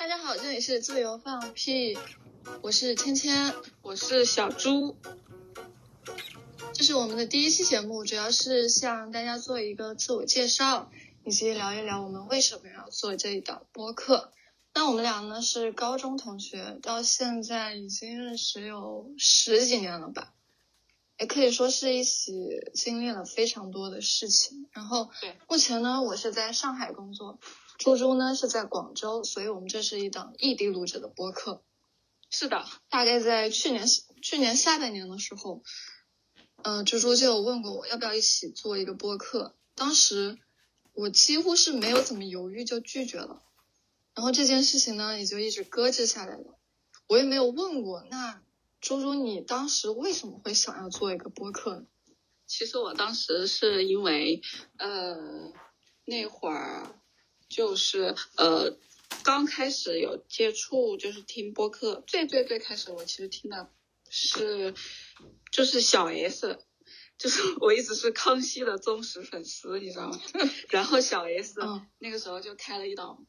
大家好，这里是自由放屁，我是芊芊，我是小猪。这是我们的第一期节目，主要是向大家做一个自我介绍，以及聊一聊我们为什么要做这一档播客。那我们俩呢是高中同学，到现在已经认识有十几年了吧，也可以说是一起经历了非常多的事情。然后，对，目前呢我是在上海工作，猪猪呢是在广州，所以我们这是一档异地录制的播客。是的，大概在去年去年下半年的时候，嗯，猪猪就有问过我要不要一起做一个播客，当时我几乎是没有怎么犹豫就拒绝了。然后这件事情呢，也就一直搁置下来了。我也没有问过，那猪猪，你当时为什么会想要做一个播客呢？其实我当时是因为，呃，那会儿就是呃刚开始有接触，就是听播客。最最最开始，我其实听的是就是小 S，就是 我一直是康熙的忠实粉丝，你知道吗？然后小 S 那个时候就开了一档。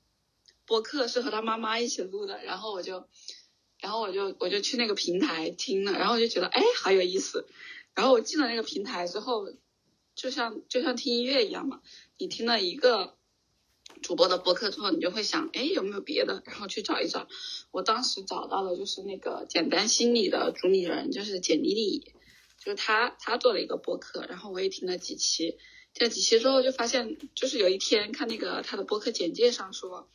播客是和他妈妈一起录的，然后我就，然后我就我就去那个平台听了，然后我就觉得哎好有意思，然后我进了那个平台之后，就像就像听音乐一样嘛，你听了一个主播的播客之后，你就会想哎有没有别的，然后去找一找，我当时找到的就是那个简单心理的主理人，就是简丽丽，就是他他做了一个播客，然后我也听了几期，听了几期之后就发现，就是有一天看那个他的播客简介上说。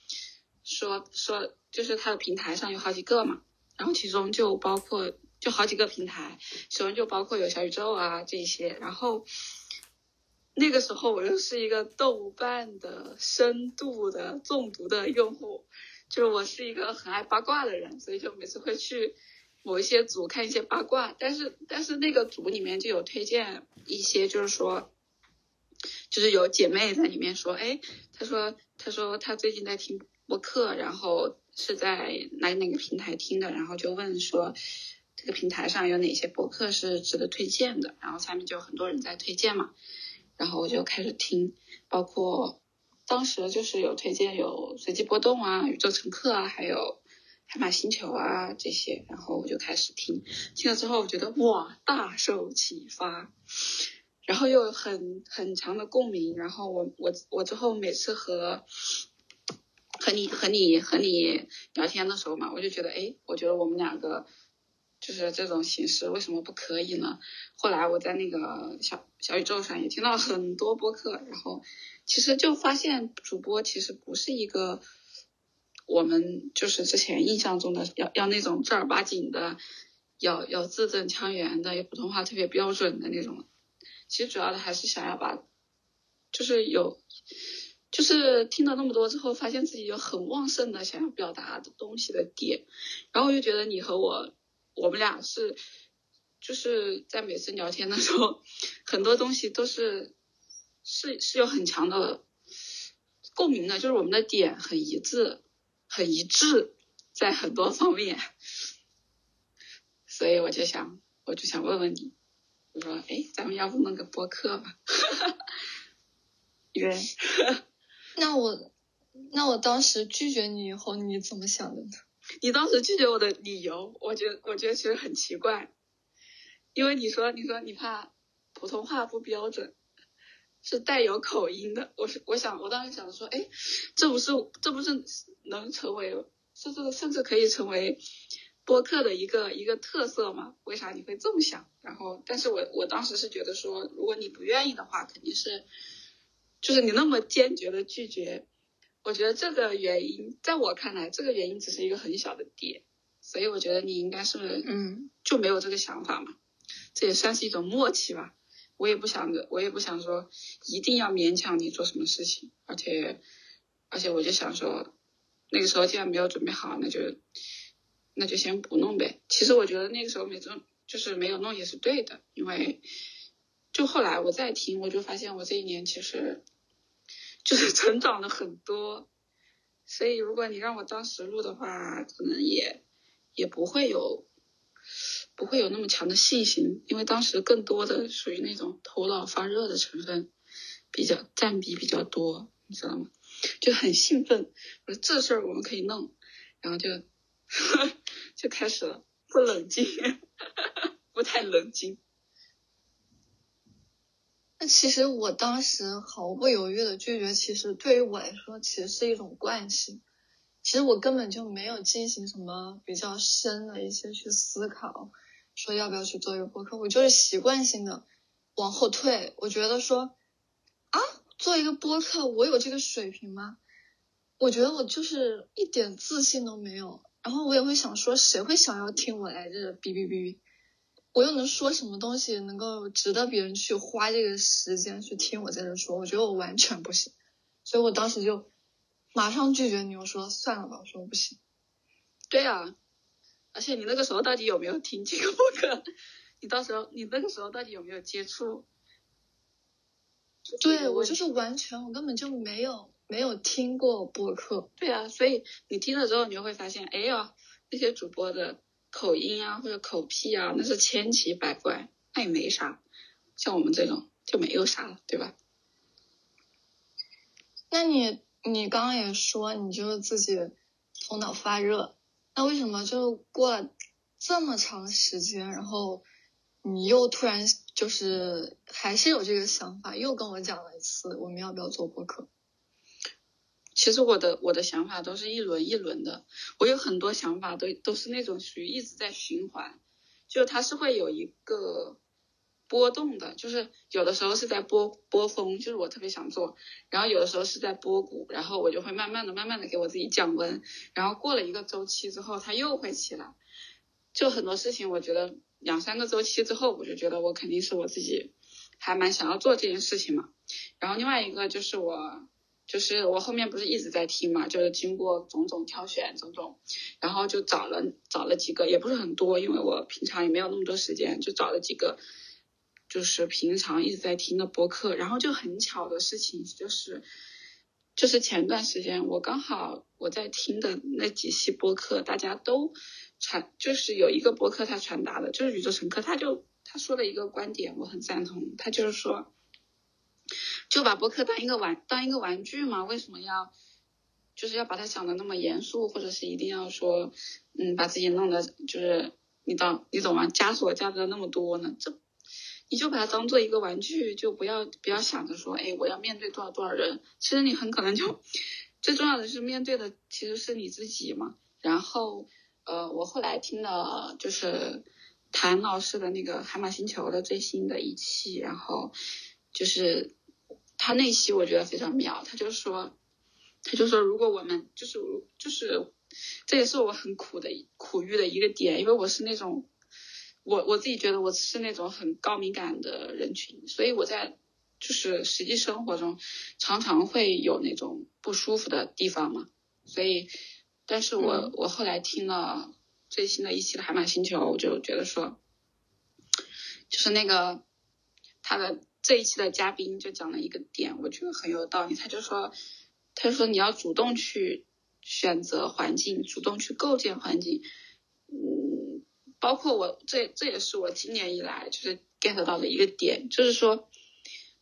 说说就是他的平台上有好几个嘛，然后其中就包括就好几个平台，其中就包括有小宇宙啊这些。然后那个时候我又是一个豆瓣的深度的中毒的用户，就是我是一个很爱八卦的人，所以就每次会去某一些组看一些八卦。但是但是那个组里面就有推荐一些，就是说就是有姐妹在里面说，哎，她说她说她最近在听。播客，然后是在哪哪个平台听的，然后就问说这个平台上有哪些博客是值得推荐的，然后下面就很多人在推荐嘛，然后我就开始听，包括当时就是有推荐有随机波动啊、宇宙乘客啊，还有海马星球啊这些，然后我就开始听，听了之后我觉得哇大受启发，然后又很很强的共鸣，然后我我我之后每次和和你和你和你聊天的时候嘛，我就觉得，哎，我觉得我们两个就是这种形式，为什么不可以呢？后来我在那个小小宇宙上也听到很多播客，然后其实就发现主播其实不是一个我们就是之前印象中的要要那种正儿八经的，要要字正腔圆的，有普通话特别标准的那种。其实主要的还是想要把，就是有。就是听了那么多之后，发现自己有很旺盛的想要表达的东西的点，然后我就觉得你和我，我们俩是，就是在每次聊天的时候，很多东西都是是是有很强的共鸣的，就是我们的点很一致，很一致，在很多方面，所以我就想，我就想问问你，我说，哎，咱们要不弄个播客吧？约。那我，那我当时拒绝你以后，你怎么想的呢？你当时拒绝我的理由，我觉得我觉得其实很奇怪，因为你说你说你怕普通话不标准，是带有口音的。我是我想我当时想说，哎，这不是这不是能成为甚至甚至可以成为播客的一个一个特色吗？为啥你会这么想？然后，但是我我当时是觉得说，如果你不愿意的话，肯定是。就是你那么坚决的拒绝，我觉得这个原因，在我看来，这个原因只是一个很小的点，所以我觉得你应该是，嗯，就没有这个想法嘛，这也算是一种默契吧。我也不想着，我也不想说一定要勉强你做什么事情，而且，而且我就想说，那个时候既然没有准备好，那就，那就先不弄呗。其实我觉得那个时候没做，就是没有弄也是对的，因为，就后来我再听，我就发现我这一年其实。就是成长了很多，所以如果你让我当时录的话，可能也也不会有不会有那么强的信心，因为当时更多的属于那种头脑发热的成分比较占比比较多，你知道吗？就很兴奋，我说这事儿我们可以弄，然后就 就开始了，不冷静，不太冷静。那其实我当时毫不犹豫的拒绝，其实对于我来说，其实是一种惯性。其实我根本就没有进行什么比较深的一些去思考，说要不要去做一个播客，我就是习惯性的往后退。我觉得说啊，做一个播客，我有这个水平吗？我觉得我就是一点自信都没有。然后我也会想说，谁会想要听我来这哔哔哔？我又能说什么东西能够值得别人去花这个时间去听我在这说？我觉得我完全不行，所以我当时就马上拒绝你，我说算了吧，我说我不行。对啊，而且你那个时候到底有没有听这个播客？你到时候你那个时候到底有没有接触？对我就是完全，我根本就没有没有听过播客。对啊，所以你听了之后，你就会发现，哎呀，那些主播的。口音啊，或者口癖啊，那是千奇百怪，那也没啥。像我们这种就没有啥了，对吧？那你你刚刚也说，你就是自己头脑发热，那为什么就过了这么长时间，然后你又突然就是还是有这个想法，又跟我讲了一次，我们要不要做播客？其实我的我的想法都是一轮一轮的，我有很多想法都都是那种属于一直在循环，就它是会有一个波动的，就是有的时候是在波波峰，就是我特别想做，然后有的时候是在波谷，然后我就会慢慢的慢慢的给我自己降温，然后过了一个周期之后，它又会起来，就很多事情我觉得两三个周期之后，我就觉得我肯定是我自己还蛮想要做这件事情嘛，然后另外一个就是我。就是我后面不是一直在听嘛，就是经过种种挑选，种种，然后就找了找了几个，也不是很多，因为我平常也没有那么多时间，就找了几个，就是平常一直在听的播客，然后就很巧的事情就是，就是前段时间我刚好我在听的那几期播客，大家都传，就是有一个播客他传达的，就是宇宙乘客，他就他说的一个观点，我很赞同，他就是说。就把博客当一个玩当一个玩具嘛？为什么要就是要把它想的那么严肃，或者是一定要说嗯把自己弄的就是你懂你懂吗？枷锁加的那么多呢？这你就把它当做一个玩具，就不要不要想着说哎我要面对多少多少人，其实你很可能就最重要的是面对的其实是你自己嘛。然后呃我后来听了就是谭老师的那个海马星球的最新的一期，然后就是。他那期我觉得非常妙，他就说，他就说，如果我们就是就是，这也是我很苦的苦遇的一个点，因为我是那种，我我自己觉得我是那种很高敏感的人群，所以我在就是实际生活中常常会有那种不舒服的地方嘛，所以，但是我我后来听了最新的一期的海马星球，我就觉得说，就是那个他的。这一期的嘉宾就讲了一个点，我觉得很有道理。他就说，他说你要主动去选择环境，主动去构建环境。嗯，包括我，这这也是我今年以来就是 get 到的一个点，就是说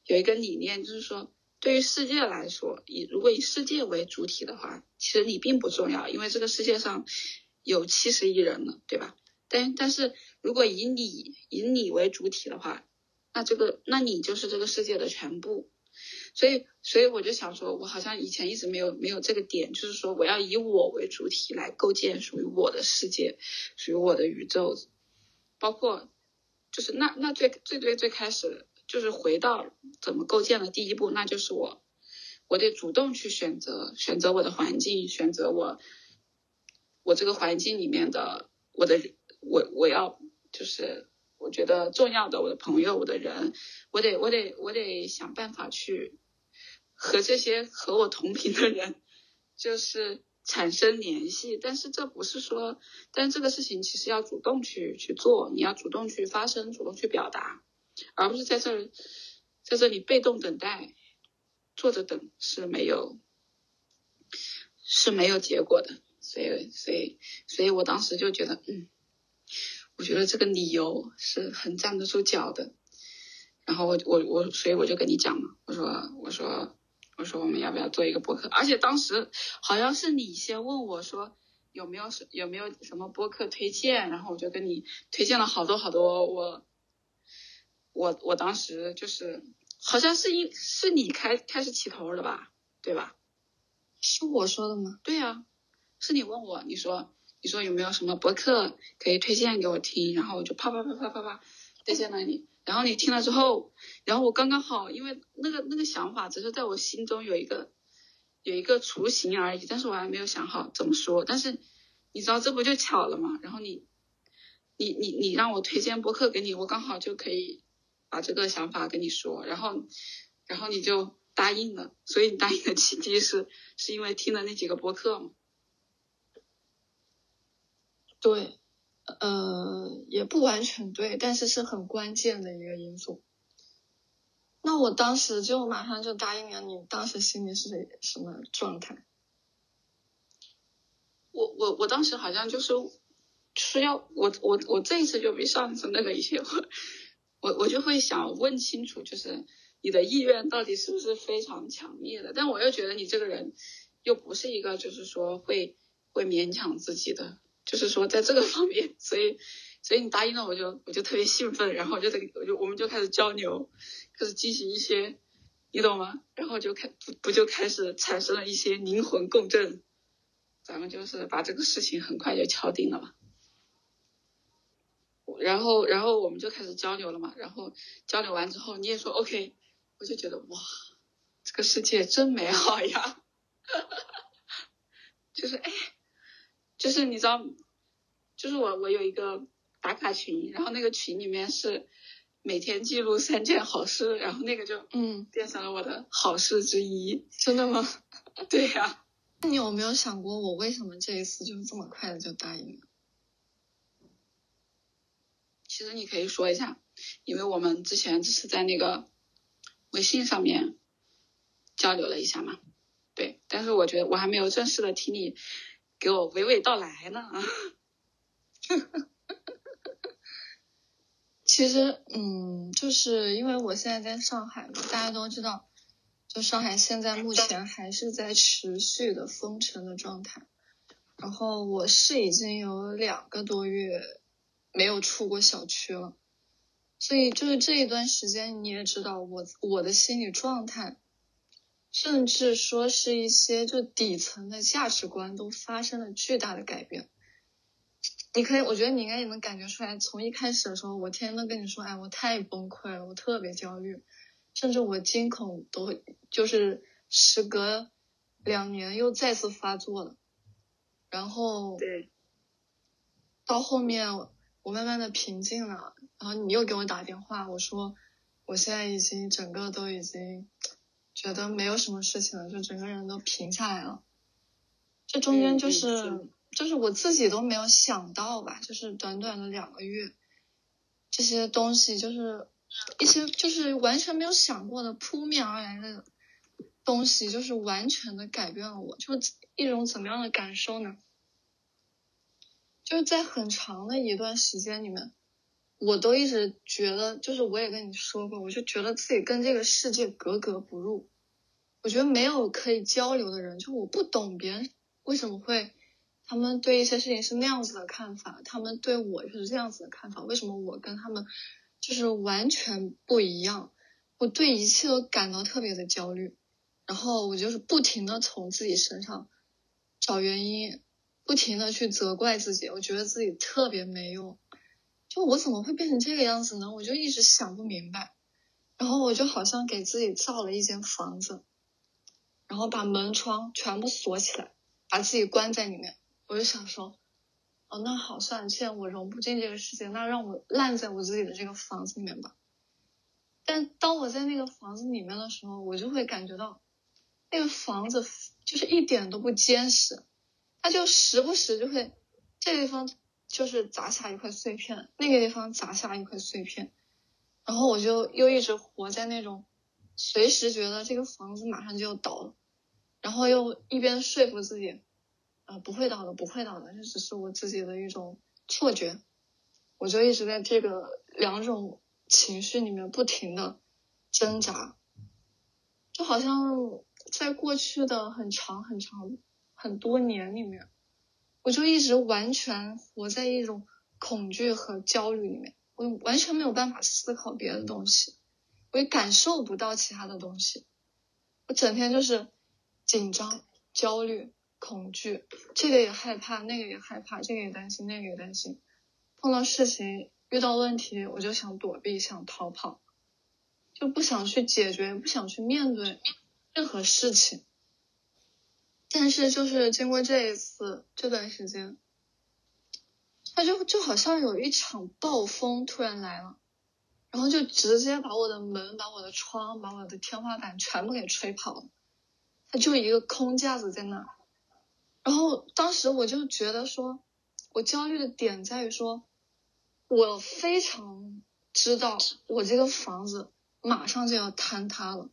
有一个理念，就是说对于世界来说，以如果以世界为主体的话，其实你并不重要，因为这个世界上有七十亿人了，对吧？但但是如果以你以你为主体的话，那这个，那你就是这个世界的全部，所以，所以我就想说，我好像以前一直没有没有这个点，就是说我要以我为主体来构建属于我的世界，属于我的宇宙，包括就是那那最最最最开始就是回到怎么构建的第一步，那就是我我得主动去选择选择我的环境，选择我我这个环境里面的我的我我要就是。我觉得重要的，我的朋友，我的人，我得，我得，我得想办法去和这些和我同频的人，就是产生联系。但是这不是说，但这个事情其实要主动去去做，你要主动去发声，主动去表达，而不是在这儿在这里被动等待，坐着等是没有是没有结果的。所以，所以，所以我当时就觉得，嗯。我觉得这个理由是很站得住脚的，然后我我我，所以我就跟你讲嘛，我说我说我说我们要不要做一个博客？而且当时好像是你先问我说，有没有什有没有什么播客推荐，然后我就跟你推荐了好多好多，我我我当时就是好像是因是你开开始起头的吧，对吧？是我说的吗？对呀，是你问我，你说你说有没有什么博客可以推荐给我听，然后我就啪啪啪啪啪啪推荐了你，然后你听了之后，然后我刚刚好，因为那个那个想法只是在我心中有一个有一个雏形而已，但是我还没有想好怎么说，但是你知道这不就巧了吗？然后你你你你让我推荐博客给你，我刚好就可以把这个想法跟你说，然后然后你就。答应了，所以你答应的契机是是因为听了那几个博客吗？对，呃，也不完全对，但是是很关键的一个因素。那我当时就马上就答应了，你当时心里是什么状态？我我我当时好像就是是要我我我这一次就比上次那个一些，我我我就会想问清楚，就是。你的意愿到底是不是非常强烈的？但我又觉得你这个人又不是一个，就是说会会勉强自己的，就是说在这个方面，所以所以你答应了，我就我就特别兴奋，然后就得我就我们就开始交流，开始进行一些，你懂吗？然后就开不不就开始产生了一些灵魂共振，咱们就是把这个事情很快就敲定了嘛。然后然后我们就开始交流了嘛，然后交流完之后你也说 OK。我就觉得哇，这个世界真美好呀！就是哎，就是你知道，就是我我有一个打卡群，然后那个群里面是每天记录三件好事，然后那个就嗯变成了我的好事之一。真的吗？对呀。那你有没有想过，我为什么这一次就是这么快的就答应了？其实你可以说一下，因为我们之前只是在那个。微信上面交流了一下嘛，对，但是我觉得我还没有正式的听你给我娓娓道来呢啊。其实，嗯，就是因为我现在在上海嘛，大家都知道，就上海现在目前还是在持续的封城的状态，然后我是已经有两个多月没有出过小区了。所以就是这一段时间，你也知道我我的心理状态，甚至说是一些就底层的价值观都发生了巨大的改变。你可以，我觉得你应该也能感觉出来，从一开始的时候，我天天都跟你说，哎，我太崩溃了，我特别焦虑，甚至我惊恐都就是时隔两年又再次发作了。然后对，到后面我慢慢的平静了。然后你又给我打电话，我说我现在已经整个都已经觉得没有什么事情了，就整个人都平下来了。这中间就是就是我自己都没有想到吧，就是短短的两个月，这些东西就是一些就是完全没有想过的扑面而来的东西，就是完全的改变了我，就是一种怎么样的感受呢？就是在很长的一段时间里面。我都一直觉得，就是我也跟你说过，我就觉得自己跟这个世界格格不入。我觉得没有可以交流的人，就我不懂别人为什么会，他们对一些事情是那样子的看法，他们对我就是这样子的看法，为什么我跟他们就是完全不一样？我对一切都感到特别的焦虑，然后我就是不停的从自己身上找原因，不停的去责怪自己，我觉得自己特别没用。就我怎么会变成这个样子呢？我就一直想不明白。然后我就好像给自己造了一间房子，然后把门窗全部锁起来，把自己关在里面。我就想说，哦，那好，算了，既然我融不进这个世界，那让我烂在我自己的这个房子里面吧。但当我在那个房子里面的时候，我就会感觉到，那个房子就是一点都不坚实，它就时不时就会这个地方。就是砸下一块碎片，那个地方砸下一块碎片，然后我就又一直活在那种随时觉得这个房子马上就要倒了，然后又一边说服自己，呃不会倒的，不会倒的，这只是我自己的一种错觉，我就一直在这个两种情绪里面不停的挣扎，就好像在过去的很长很长很多年里面。我就一直完全活在一种恐惧和焦虑里面，我完全没有办法思考别的东西，我也感受不到其他的东西，我整天就是紧张、焦虑、恐惧，这个也害怕，那个也害怕，这个也担心，那个也担心，碰到事情、遇到问题，我就想躲避、想逃跑，就不想去解决，不想去面对任何事情。但是就是经过这一次这段时间，他就就好像有一场暴风突然来了，然后就直接把我的门、把我的窗、把我的天花板全部给吹跑了，它就一个空架子在那。然后当时我就觉得说，我焦虑的点在于说，我非常知道我这个房子马上就要坍塌了，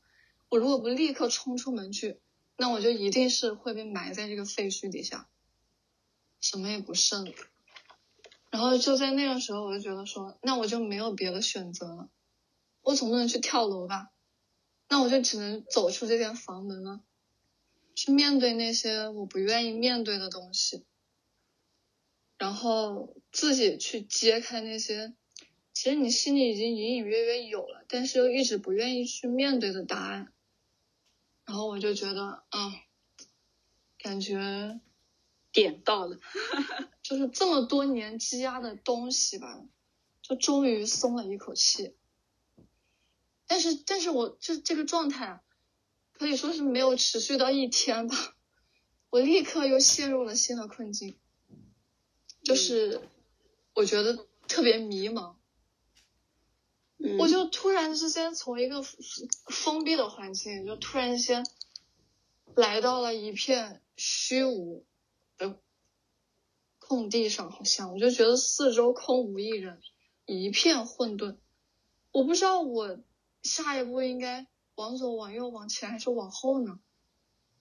我如果不立刻冲出门去。那我就一定是会被埋在这个废墟底下，什么也不剩。然后就在那个时候，我就觉得说，那我就没有别的选择了，我总不能去跳楼吧？那我就只能走出这间房门了，去面对那些我不愿意面对的东西，然后自己去揭开那些其实你心里已经隐隐约约有了，但是又一直不愿意去面对的答案。然后我就觉得，嗯，感觉点到了，就是这么多年积压的东西吧，就终于松了一口气。但是，但是我这这个状态可以说是没有持续到一天吧，我立刻又陷入了新的困境，就是我觉得特别迷茫。我就突然之间从一个封闭的环境，就突然间来到了一片虚无的空地上，好像我就觉得四周空无一人，一片混沌。我不知道我下一步应该往左、往右、往前还是往后呢？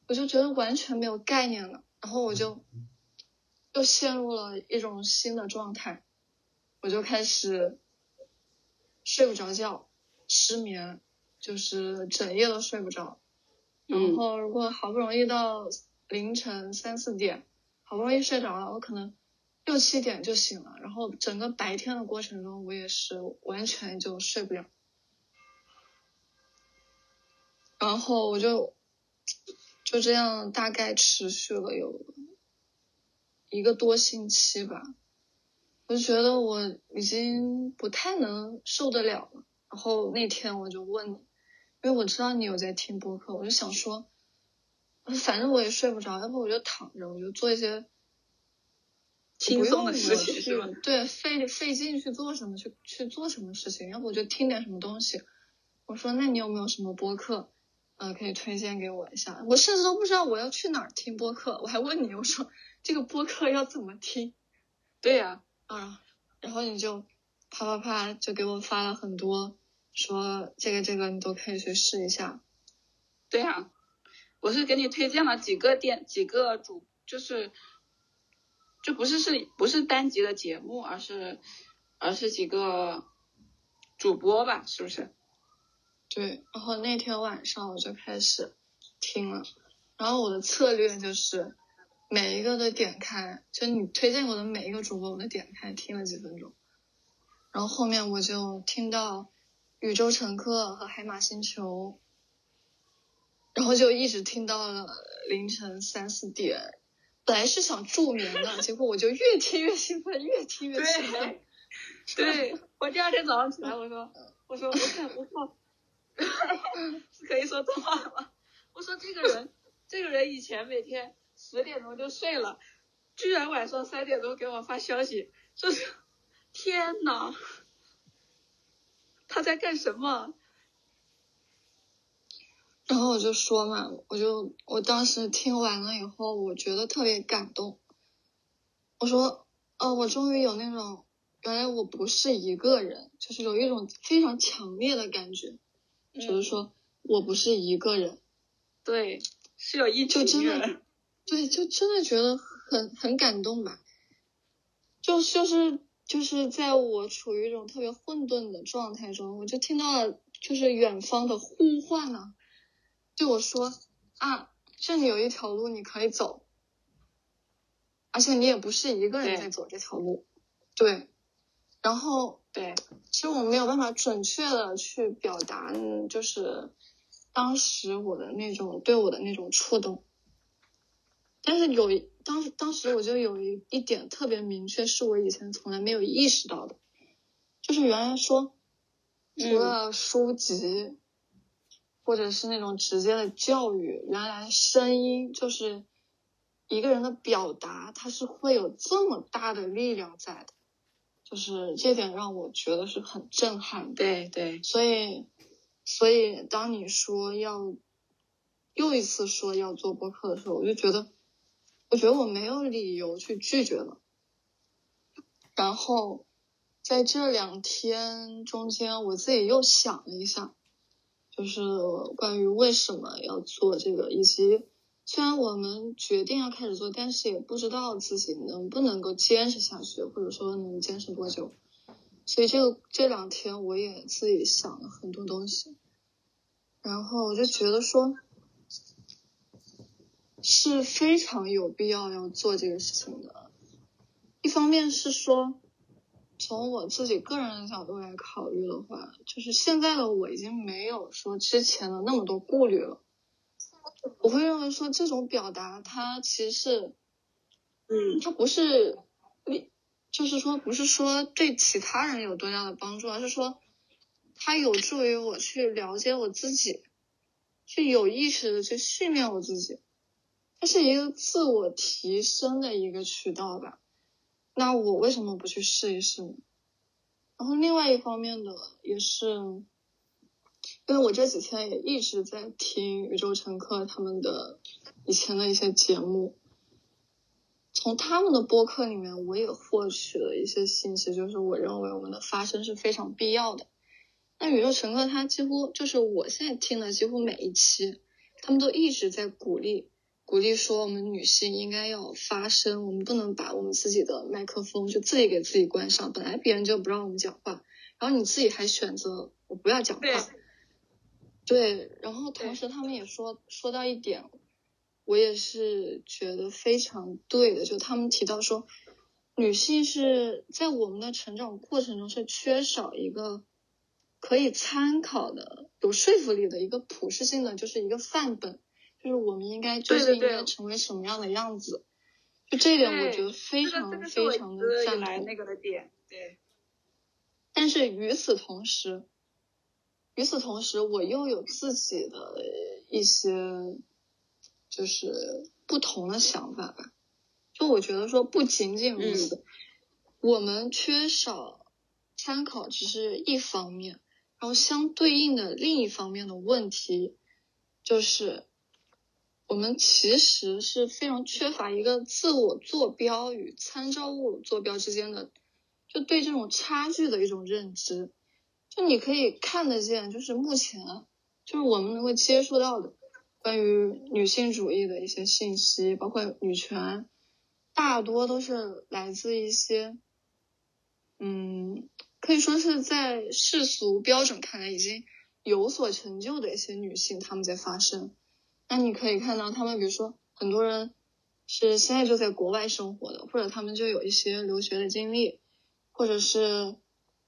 我就觉得完全没有概念了，然后我就又陷入了一种新的状态，我就开始。睡不着觉，失眠，就是整夜都睡不着。然后如果好不容易到凌晨三四点，好不容易睡着了，我可能六七点就醒了。然后整个白天的过程中，我也是完全就睡不了。然后我就就这样大概持续了有一个多星期吧。我就觉得我已经不太能受得了了，然后那天我就问你，因为我知道你有在听播客，我就想说，反正我也睡不着，要不我就躺着，我就做一些轻松的事情，是吧？对，费费劲去做什么，去去做什么事情，要不我就听点什么东西。我说，那你有没有什么播客，呃，可以推荐给我一下？我甚至都不知道我要去哪儿听播客，我还问你，我说这个播客要怎么听？对呀。啊，然后你就啪啪啪就给我发了很多，说这个这个你都可以去试一下。对呀，我是给你推荐了几个店几个主，就是就不是是不是单集的节目，而是而是几个主播吧，是不是？对，然后那天晚上我就开始听了，然后我的策略就是。每一个都点开，就你推荐我的每一个主播，我都点开听了几分钟，然后后面我就听到宇宙乘客和海马星球，然后就一直听到了凌晨三四点。本来是想助眠的，结果我就越听越兴奋，越听越兴奋。对，我第二天早上起来，我说，我说，我看，我靠，是 可以说脏话吗？我说这个人，这个人以前每天。十点钟就睡了，居然晚上三点钟给我发消息，就是天呐，他在干什么？然后我就说嘛，我就我当时听完了以后，我觉得特别感动。我说，呃，我终于有那种原来我不是一个人，就是有一种非常强烈的感觉，就是说我不是一个人。对，是有一群人。对，就真的觉得很很感动吧，就就是就是在我处于一种特别混沌的状态中，我就听到了就是远方的呼唤呢，对我说啊，这里有一条路你可以走，啊，而且你也不是一个人在走这条路，对。然后对，其实我没有办法准确的去表达，就是当时我的那种对我的那种触动。但是有当当时我就有一一点特别明确，是我以前从来没有意识到的，就是原来说除了书籍或者是那种直接的教育，原来声音就是一个人的表达，它是会有这么大的力量在的，就是这点让我觉得是很震撼。对对，所以所以当你说要又一次说要做播客的时候，我就觉得。我觉得我没有理由去拒绝了。然后在这两天中间，我自己又想了一下，就是关于为什么要做这个，以及虽然我们决定要开始做，但是也不知道自己能不能够坚持下去，或者说能坚持多久。所以这个这两天我也自己想了很多东西，然后我就觉得说。是非常有必要要做这个事情的。一方面是说，从我自己个人的角度来考虑的话，就是现在的我已经没有说之前的那么多顾虑了。我会认为说这种表达，它其实是，嗯，它不是，就是说不是说对其他人有多大的帮助，而是说它有助于我去了解我自己，去有意识的去训练我自己。它是一个自我提升的一个渠道吧，那我为什么不去试一试呢？然后另外一方面的也是，因为我这几天也一直在听宇宙乘客他们的以前的一些节目，从他们的播客里面我也获取了一些信息，就是我认为我们的发声是非常必要的。那宇宙乘客他几乎就是我现在听的几乎每一期，他们都一直在鼓励。鼓励说，我们女性应该要发声，我们不能把我们自己的麦克风就自己给自己关上。本来别人就不让我们讲话，然后你自己还选择我不要讲话。对，然后同时他们也说说到一点，我也是觉得非常对的，就他们提到说，女性是在我们的成长过程中是缺少一个可以参考的、有说服力的一个普适性的，就是一个范本。就是我们应该就是应该成为什么样的样子，就这一点我觉得非常非常的赞同。那个的点，对。但是与此同时，与此同时，我又有自己的一些就是不同的想法吧。就我觉得说，不仅仅如此，我们缺少参考只是一方面，然后相对应的另一方面的问题就是。我们其实是非常缺乏一个自我坐标与参照物坐标之间的，就对这种差距的一种认知。就你可以看得见，就是目前就是我们能够接触到的关于女性主义的一些信息，包括女权，大多都是来自一些，嗯，可以说是在世俗标准看来已经有所成就的一些女性，她们在发声。那你可以看到，他们比如说很多人是现在就在国外生活的，或者他们就有一些留学的经历，或者是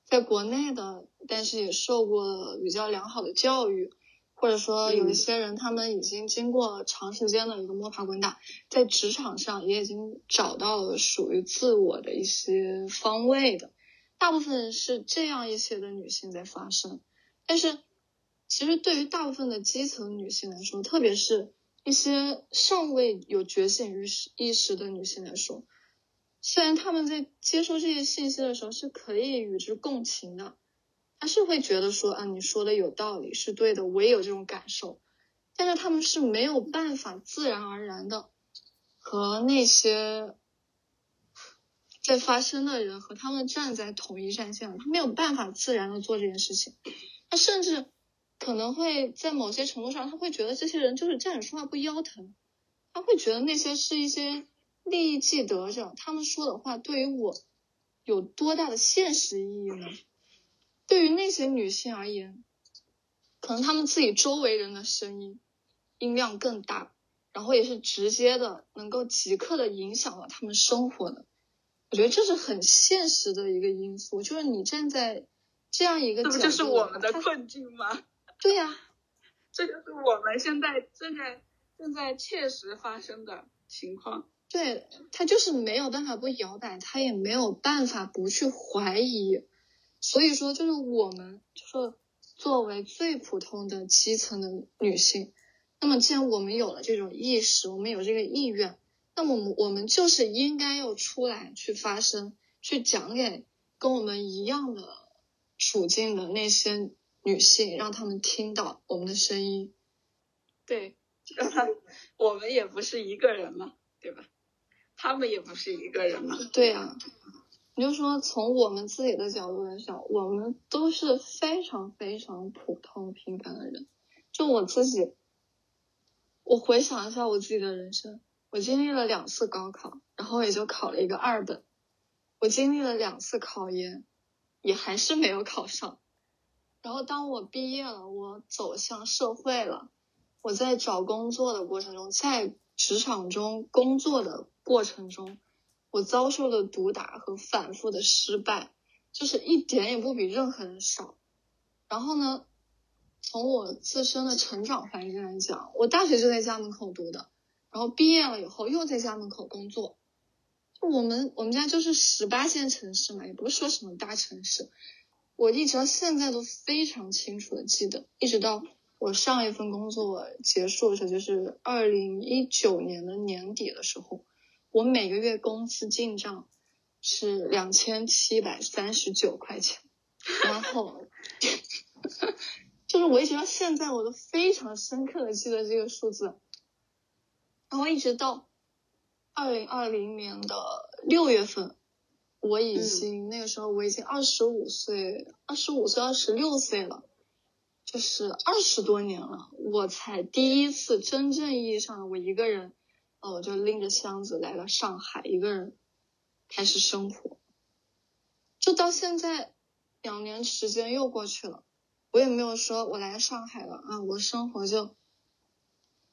在国内的，但是也受过比较良好的教育，或者说有一些人他们已经经过长时间的一个摸爬滚打，在职场上也已经找到了属于自我的一些方位的，大部分是这样一些的女性在发生，但是。其实对于大部分的基层女性来说，特别是一些尚未有觉醒意识意识的女性来说，虽然她们在接收这些信息的时候是可以与之共情的，她是会觉得说啊你说的有道理是对的，我也有这种感受，但是她们是没有办法自然而然的和那些在发声的人和他们站在同一战线，她没有办法自然的做这件事情，她甚至。可能会在某些程度上，他会觉得这些人就是站着说话不腰疼，他会觉得那些是一些利益既得者，他们说的话对于我有多大的现实意义呢？对于那些女性而言，可能他们自己周围人的声音音量更大，然后也是直接的能够即刻的影响到他们生活的。我觉得这是很现实的一个因素，就是你站在这样一个，这不就是我们的困境吗？对呀，这就是我们现在正在正在切实发生的情况。对他就是没有办法不摇摆，他也没有办法不去怀疑。所以说，就是我们就是作为最普通的基层的女性，那么既然我们有了这种意识，我们有这个意愿，那么我们我们就是应该要出来去发声，去讲给跟我们一样的处境的那些女性，让他们听到我们的声音。对，我们也不是一个人嘛，对吧？他们也不是一个人嘛。对呀，你就说从我们自己的角度来讲，我们都是非常非常普通平凡的人。就我自己，我回想一下我自己的人生，我经历了两次高考，然后也就考了一个二本。我经历了两次考研，也还是没有考上。然后当我毕业了，我走向社会了，我在找工作的过程中，在职场中工作的。过程中，我遭受的毒打和反复的失败，就是一点也不比任何人少。然后呢，从我自身的成长环境来讲，我大学就在家门口读的，然后毕业了以后又在家门口工作。就我们我们家就是十八线城市嘛，也不是说什么大城市。我一直到现在都非常清楚的记得，一直到我上一份工作结束的时候，就是二零一九年的年底的时候。我每个月工资进账是两千七百三十九块钱，然后就是我一直到现在我都非常深刻的记得这个数字，然后一直到二零二零年的六月份，我已经那个时候我已经二十五岁，二十五岁二十六岁了，就是二十多年了，我才第一次真正意义上的我一个人。哦，我就拎着箱子来到上海，一个人开始生活。就到现在，两年时间又过去了，我也没有说我来上海了啊，我生活就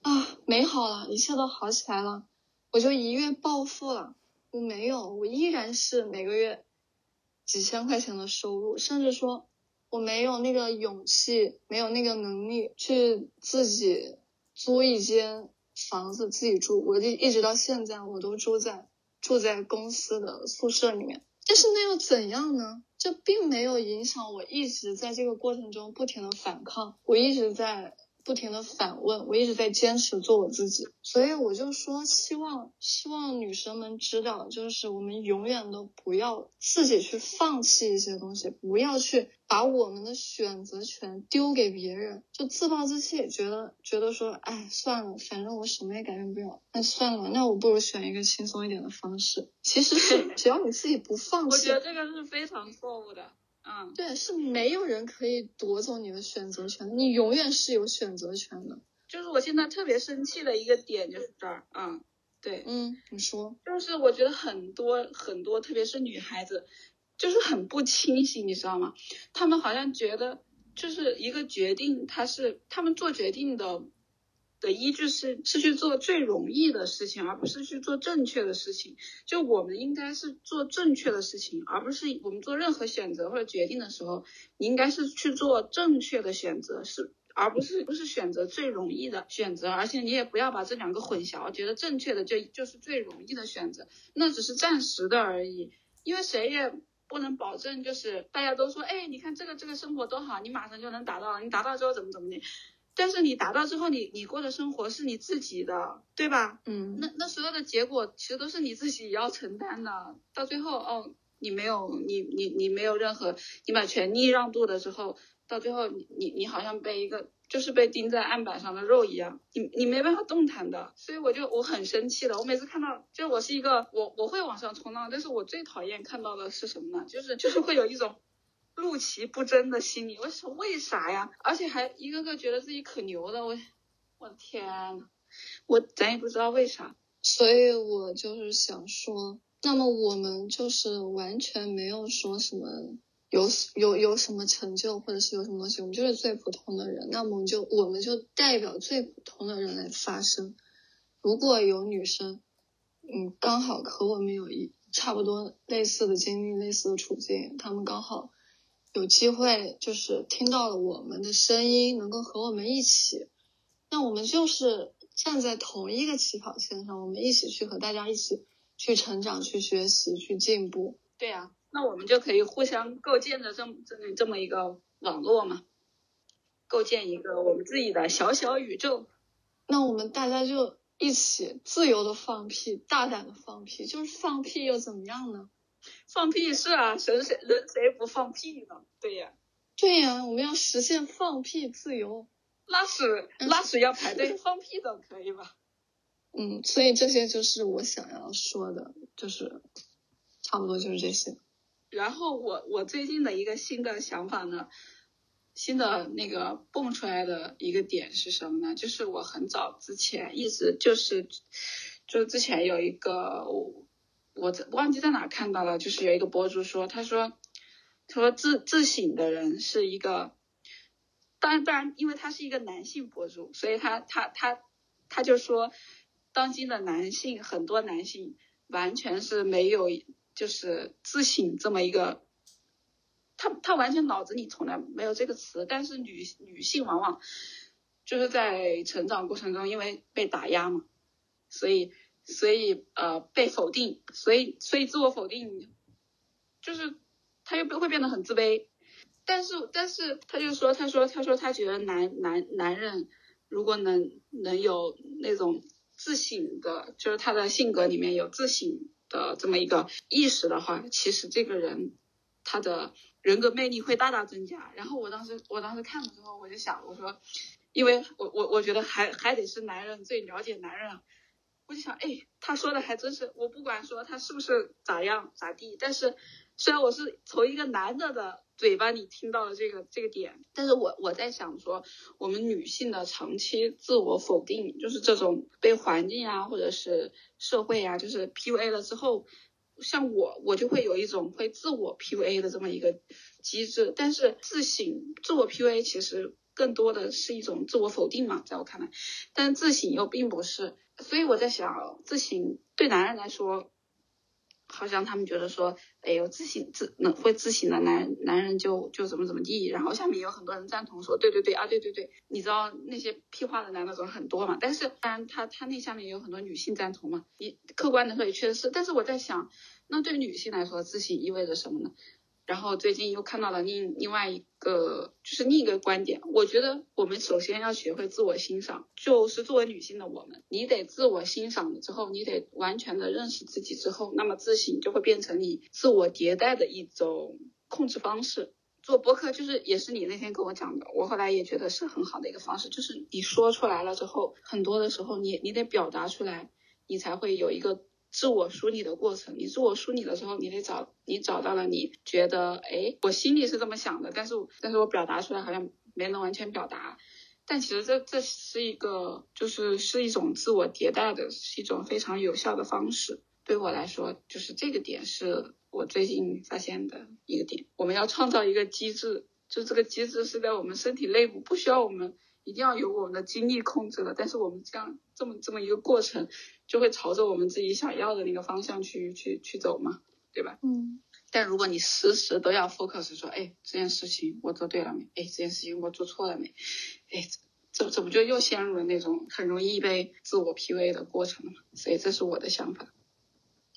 啊美好了，一切都好起来了，我就一跃暴富了。我没有，我依然是每个月几千块钱的收入，甚至说我没有那个勇气，没有那个能力去自己租一间。房子自己住，我一一直到现在我都住在住在公司的宿舍里面。但是那又怎样呢？这并没有影响我一直在这个过程中不停的反抗，我一直在。不停的反问，我一直在坚持做我自己，所以我就说，希望希望女生们知道，就是我们永远都不要自己去放弃一些东西，不要去把我们的选择权丢给别人，就自暴自弃，觉得觉得说，哎，算了，反正我什么也改变不了，那算了，那我不如选一个轻松一点的方式。其实是 只要你自己不放弃，我觉得这个是非常错误的。嗯，对，是没有人可以夺走你的选择权，你永远是有选择权的。就是我现在特别生气的一个点就是这儿，嗯，对，嗯，你说，就是我觉得很多很多，特别是女孩子，就是很不清醒，你知道吗？她们好像觉得就是一个决定，她是她们做决定的。的依据是是去做最容易的事情，而不是去做正确的事情。就我们应该是做正确的事情，而不是我们做任何选择或者决定的时候，你应该是去做正确的选择，是而不是不是选择最容易的选择。而且你也不要把这两个混淆，觉得正确的就就是最容易的选择，那只是暂时的而已。因为谁也不能保证，就是大家都说，哎，你看这个这个生活多好，你马上就能达到，你达到之后怎么怎么的。但是你达到之后，你你过的生活是你自己的，对吧？嗯，那那所有的结果其实都是你自己要承担的。到最后，哦，你没有，你你你没有任何，你把权利让渡的时候，到最后你你你好像被一个就是被钉在案板上的肉一样，你你没办法动弹的。所以我就我很生气的，我每次看到，就是我是一个我我会往上冲浪，但是我最讨厌看到的是什么呢？就是就是会有一种。怒其不争的心理，我说为啥呀？而且还一个个觉得自己可牛的，我我的天，我咱也不知道为啥。所以我就是想说，那么我们就是完全没有说什么有有有什么成就，或者是有什么东西，我们就是最普通的人。那么我们就我们就代表最普通的人来发声。如果有女生，嗯，刚好和我们有一差不多类似的经历、类似的处境，她们刚好有机会就是听到了我们的声音，能够和我们一起，那我们就是站在同一个起跑线上，我们一起去和大家一起去成长、去学习、去进步。对呀、那我们就可以互相构建着这么这么这么一个网络嘛，构建一个我们自己的小小宇宙。那我们大家就一起自由的放屁，大胆的放屁，就是放屁又怎么样呢？放屁是啊，谁谁人谁不放屁呢？对呀、对呀，我们要实现放屁自由。拉屎嗯拉屎要排队，放屁总可以吧？嗯，所以这些就是我想要说的，就是差不多就是这些。然后我我最近的一个新的想法呢，新的那个蹦出来的一个点是什么呢？就是我很早之前一直就是，就之前有一个我我忘记在哪看到了，就是有一个博主说，他说他说自自省的人是一个，当然当然，因为他是一个男性博主，所以他他他他就说，当今的男性很多男性完全是没有就是自省这么一个，他他完全脑子里从来没有这个词，但是女女性往往就是在成长过程中因为被打压嘛，所以所以呃被否定，所以所以自我否定，就是他又会变得很自卑，但是但是他就说他说他说他觉得男男男人如果能能有那种自省的，就是他的性格里面有自省的这么一个意识的话，其实这个人他的人格魅力会大大增加。然后我当时我当时看的时候，我就想，我说，因为我我我觉得还还得是男人最了解男人。我就想，哎，他说的还真是，我不管说他是不是咋样咋地，但是虽然我是从一个男的的嘴巴里听到了这个这个点，但是我我在想说，我们女性的长期自我否定，就是这种被环境啊或者是社会啊，就是 PUA 了之后，像我我就会有一种会自我 PUA 的这么一个机制，但是自省自我 PUA 其实更多的是一种自我否定嘛，在我看来，但自省又并不是，所以我在想，自省对男人来说。好像他们觉得说，哎呦，自省自能会自省的男男人就就怎么怎么地，然后下面有很多人赞同说，对对对啊，对对对，你知道那些屁话的男的总很多嘛，但是当然他他那下面也有很多女性赞同嘛，你客观的说也确实是，但是我在想，那对女性来说，自省意味着什么呢？然后最近又看到了另另外一个，就是另一个观点。我觉得我们首先要学会自我欣赏，就是作为女性的我们，你得自我欣赏了之后，你得完全的认识自己之后，那么自省就会变成你自我迭代的一种控制方式。做播客就是也是你那天跟我讲的，我后来也觉得是很好的一个方式，就是你说出来了之后，很多的时候你你得表达出来，你才会有一个。自我梳理的过程，你自我梳理的时候，你得找你找到了你觉得，哎，我心里是这么想的，但是但是我表达出来好像没能完全表达，但其实这这是一个就是是一种自我迭代的，是一种非常有效的方式。对我来说，就是这个点是我最近发现的一个点。我们要创造一个机制，就这个机制是在我们身体内部，不需要我们一定要有我们的精力控制的，但是我们这样这么这么一个过程。就会朝着我们自己想要的那个方向去去去走嘛，对吧？嗯。但如果你时时都要 focus 说，哎，这件事情我做对了没？哎，这件事情我做错了没？哎，这这不就又陷入了那种很容易被自我 PUA 的过程了吗？所以这是我的想法。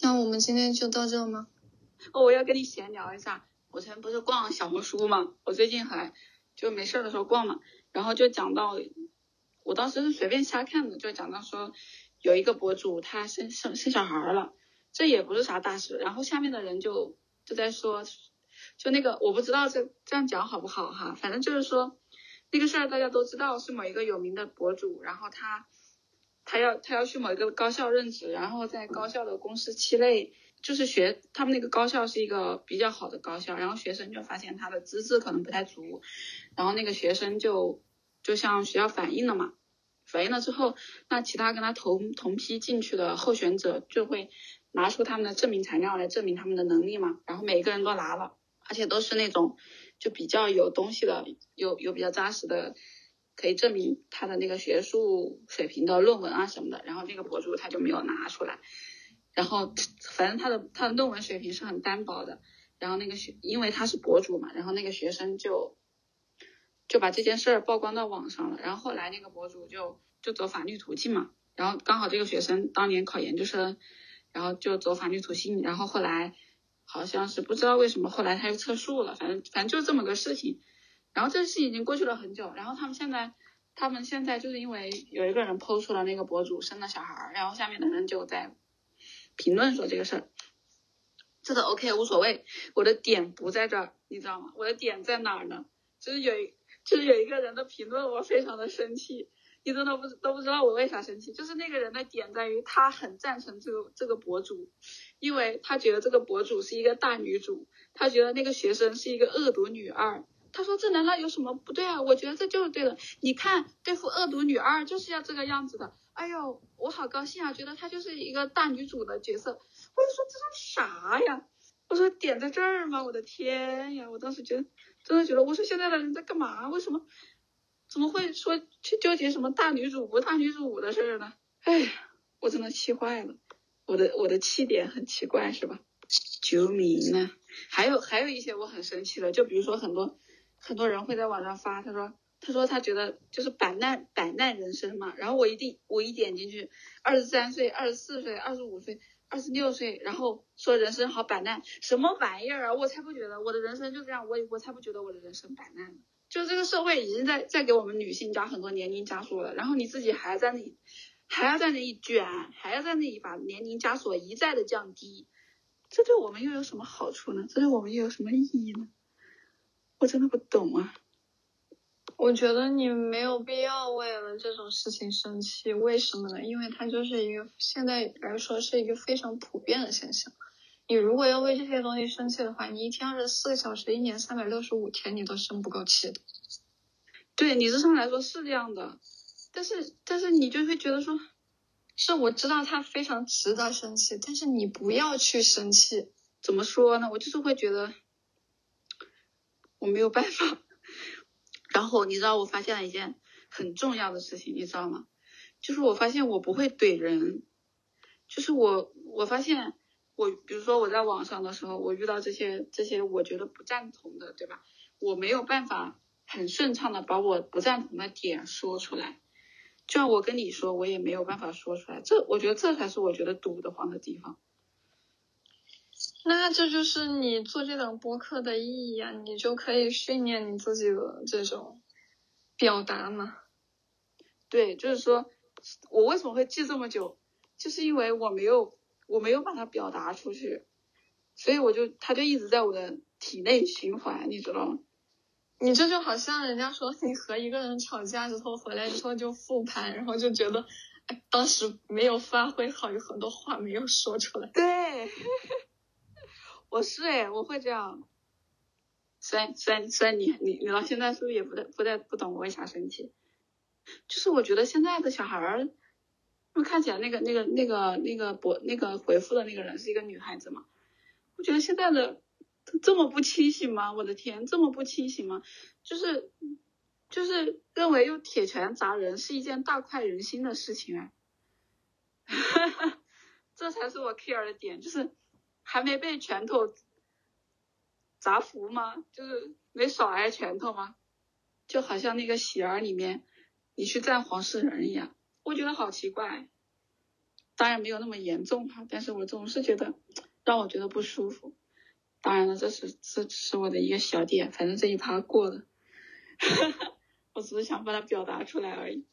那我们今天就到这吗？哦，我要跟你闲聊一下，我昨天不是逛小红书嘛，我最近还就没事的时候逛嘛，然后就讲到，我当时是随便瞎看的，就讲到说。有一个博主，他生生生小孩了，这也不是啥大事。然后下面的人就就在说，就那个我不知道这这样讲好不好哈，反正就是说那个事儿大家都知道是某一个有名的博主，然后他他要他要去某一个高校任职，然后在高校的公示期内，就是学他们那个高校是一个比较好的高校，然后学生就发现他的资质可能不太足，然后那个学生就就向学校反映了嘛。反映了之后，那其他跟他同同批进去的候选者就会拿出他们的证明材料来证明他们的能力嘛。然后每个人都拿了，而且都是那种就比较有东西的、有有比较扎实的可以证明他的那个学术水平的论文啊什么的，然后那个博主他就没有拿出来，然后反正他的他的论文水平是很单薄的，然后那个学因为他是博主嘛，然后那个学生就就把这件事儿曝光到网上了，然后后来那个博主就就走法律途径嘛，然后刚好这个学生当年考研究生，然后就走法律途径，然后后来好像是不知道为什么后来他又撤诉了，反正反正就是这么个事情。然后这事已经过去了很久，然后他们现在，他们现在就是因为有一个人抛出了那个博主生了小孩儿，然后下面的人就在评论说这个事儿，这个 OK 无所谓，我的点不在这儿，你知道吗？我的点在哪儿呢？就是有一就是有一个人的评论我非常的生气，你真的不都不知道我为啥生气，就是那个人的点在于他很赞成这个这个博主，因为他觉得这个博主是一个大女主，他觉得那个学生是一个恶毒女二。他说：“这难道有什么不对啊？我觉得这就是对的。你看，对付恶毒女二就是要这个样子的。哎呦，我好高兴啊！觉得她就是一个大女主的角色。我就说这是啥呀？我说点在这儿吗？我的天呀！我当时觉得，真的觉得，我说现在的人在干嘛？为什么？怎么会说去纠结什么大女主不大女主的事儿呢？哎呀，我真的气坏了。我的我的气点很奇怪是吧？救命呢！还有还有一些我很生气的，就比如说很多。”很多人会在网上发，他说，他说他觉得就是摆烂摆烂人生嘛。然后我一定我一点进去，二十三岁、二十四岁、二十五岁、二十六岁，然后说人生好摆烂，什么玩意儿啊？我才不觉得我的人生就这样，我我才不觉得我的人生摆烂呢。就这个社会已经在在给我们女性加很多年龄枷锁了，然后你自己还在那里还要在那里卷，还要在那里把年龄枷锁一再的降低，这对我们又有什么好处呢？这对我们又有什么意义呢？我真的不懂啊！我觉得你没有必要为了这种事情生气，为什么呢？因为它就是一个现在来说是一个非常普遍的现象。你如果要为这些东西生气的话，你一天二十四个小时，一年三百六十五天，你都生不够气的。对，理智上来说是这样的，但是但是你就会觉得说，是我知道他非常值得生气，但是你不要去生气。怎么说呢？我就是会觉得。我没有办法，然后你知道我发现了一件很重要的事情，你知道吗？就是我发现我不会怼人，就是我我发现我比如说我在网上的时候，我遇到这些这些我觉得不赞同的，对吧？我没有办法很顺畅的把我不赞同的点说出来，就像我跟你说，我也没有办法说出来，这我觉得这才是我觉得堵得慌的地方。那这就是你做这档播客的意义啊，你就可以训练你自己的这种表达嘛。对，就是说我为什么会记这么久，就是因为我没有我没有把它表达出去，所以我就它就一直在我的体内循环，你知道吗？你这就好像人家说你和一个人吵架之后回来之后就复盘，然后就觉得哎当时没有发挥好，有很多话没有说出来。对。我是哎，我会这样。虽然虽然虽然你你你到现在是不是也不太不太不懂我为啥生气？就是我觉得现在的小孩儿，因为看起来那个那个那个那个博那个回复的那个人是一个女孩子嘛，我觉得现在的这么不清醒吗？我的天，这么不清醒吗？就是就是认为用铁拳砸人是一件大快人心的事情哎，这才是我 care 的点，就是。还没被拳头砸服吗？就是没少挨拳头吗？就好像那个喜儿里面，你去赞黄世仁一样，我觉得好奇怪。当然没有那么严重哈，但是我总是觉得让我觉得不舒服。当然了，这是这只是我的一个小点，反正这一趴过了，哈 哈我只是想把它表达出来而已。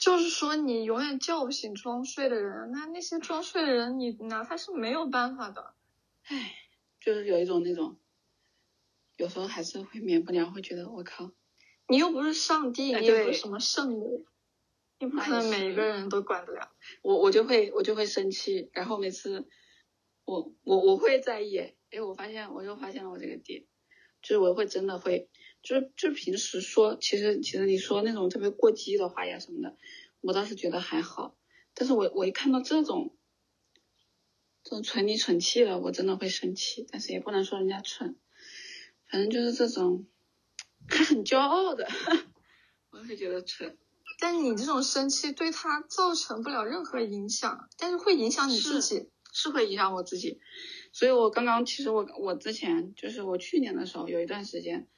就是说，你永远叫不醒装睡的人，那那些装睡的人，你拿他是没有办法的。唉，就是有一种那种，有时候还是会免不了会觉得，我靠，你又不是上帝，你又不是什么圣母，你不可能每一个人都管得了。我我就会我就会生气，然后每次我我我会在意，哎，我发现我又发现了我这个点，就是我会真的会。就是就平时说，其实其实你说那种特别过激的话呀什么的，我倒是觉得还好。但是我我一看到这种这种蠢里蠢气的，我真的会生气。但是也不能说人家蠢，反正就是这种还 很骄傲的，我会觉得蠢。但你这种生气对他造成不了任何影响，但是会影响你自己，是会影响我自己。所以我刚刚其实我我之前就是我去年的时候有一段时间，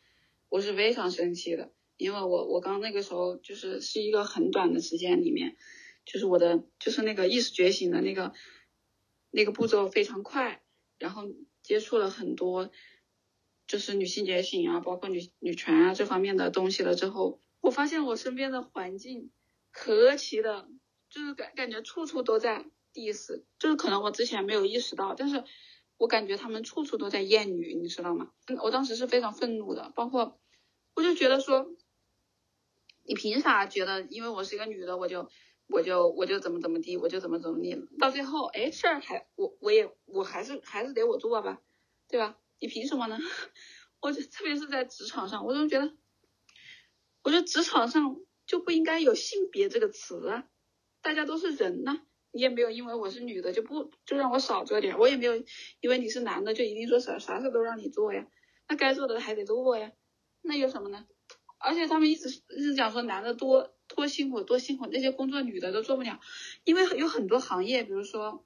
我是非常生气的，因为我我刚那个时候就是是一个很短的时间里面，就是我的就是那个意识觉醒的那个那个步骤非常快，然后接触了很多就是女性觉醒啊，包括女女权啊这方面的东西了之后。我发现我身边的环境何其的，就是感感觉处处都在 diss，就是可能我之前没有意识到，但是我感觉他们处处都在厌女，你知道吗？我当时是非常愤怒的，包括我就觉得说，你凭啥觉得因为我是一个女的，我就我就我就怎么怎么地，我就怎么怎么地，到最后哎事儿还我我也我还是还是得我做吧，对吧？你凭什么呢？我就特别是在职场上，我总觉得。我觉得职场上就不应该有性别这个词啊，大家都是人呐，你也没有因为我是女的就不就让我少做点，我也没有因为你是男的就一定说啥啥事都让你做呀，那该做的还得做呀，那有什么呢？而且他们一直一直讲说男的多多辛苦多辛苦，那些工作女的都做不了，因为有很多行业，比如说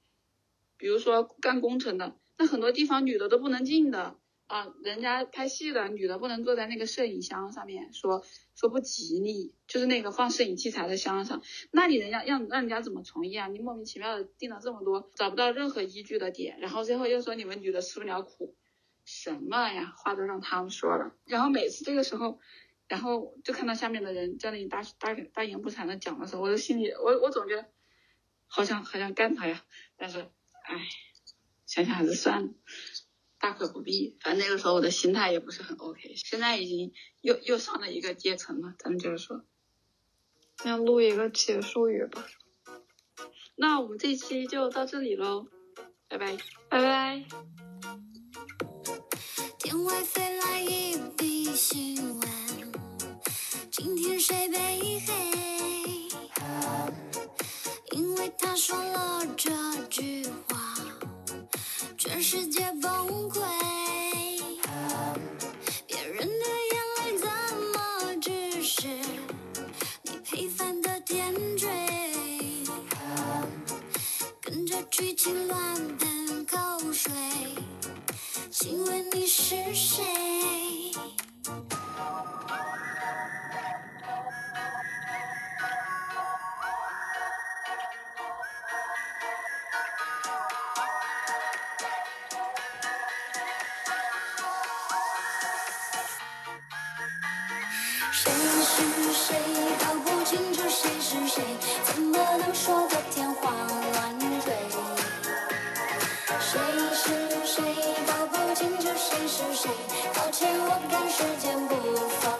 比如说干工程的，那很多地方女的都不能进的。啊，人家拍戏的女的不能坐在那个摄影箱上面，说说不吉利，就是那个放摄影器材的箱上，那你人家让让人家怎么从业啊？你莫名其妙的定了这么多找不到任何依据的点，然后最后又说你们女的吃不了苦，什么呀？话都让他们说了，然后每次这个时候，然后就看到下面的人在那里大大大言不惭的讲的时候，我的心里我我总觉得好像好像干他呀，但是唉，想想还是算了。大可不必，反正那个时候我的心态也不是很 OK，现在已经又又上了一个阶层了。咱们就是说，那录一个结束语吧。那我们这期就到这里喽，拜拜，拜拜。外飞来一笔新闻，今天谁被黑？因为他说了这句话。全世界崩溃，谁是谁，搞不清楚谁是谁，怎么能说得天花乱坠？谁是谁，搞不清楚谁是谁，抱歉我赶时间不放。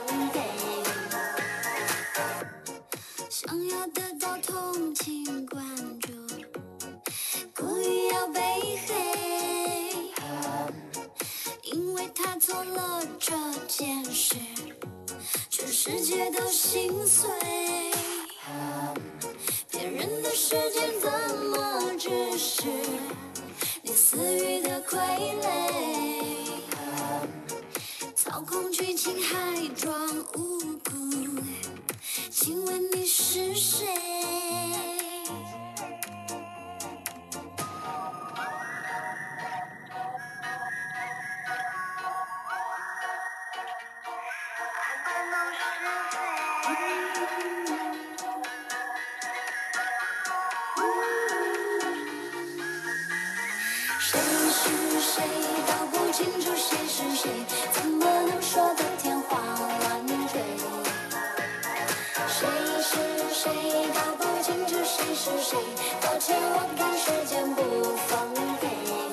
谁？搞不清楚谁是谁。抱歉我赶时间不奉陪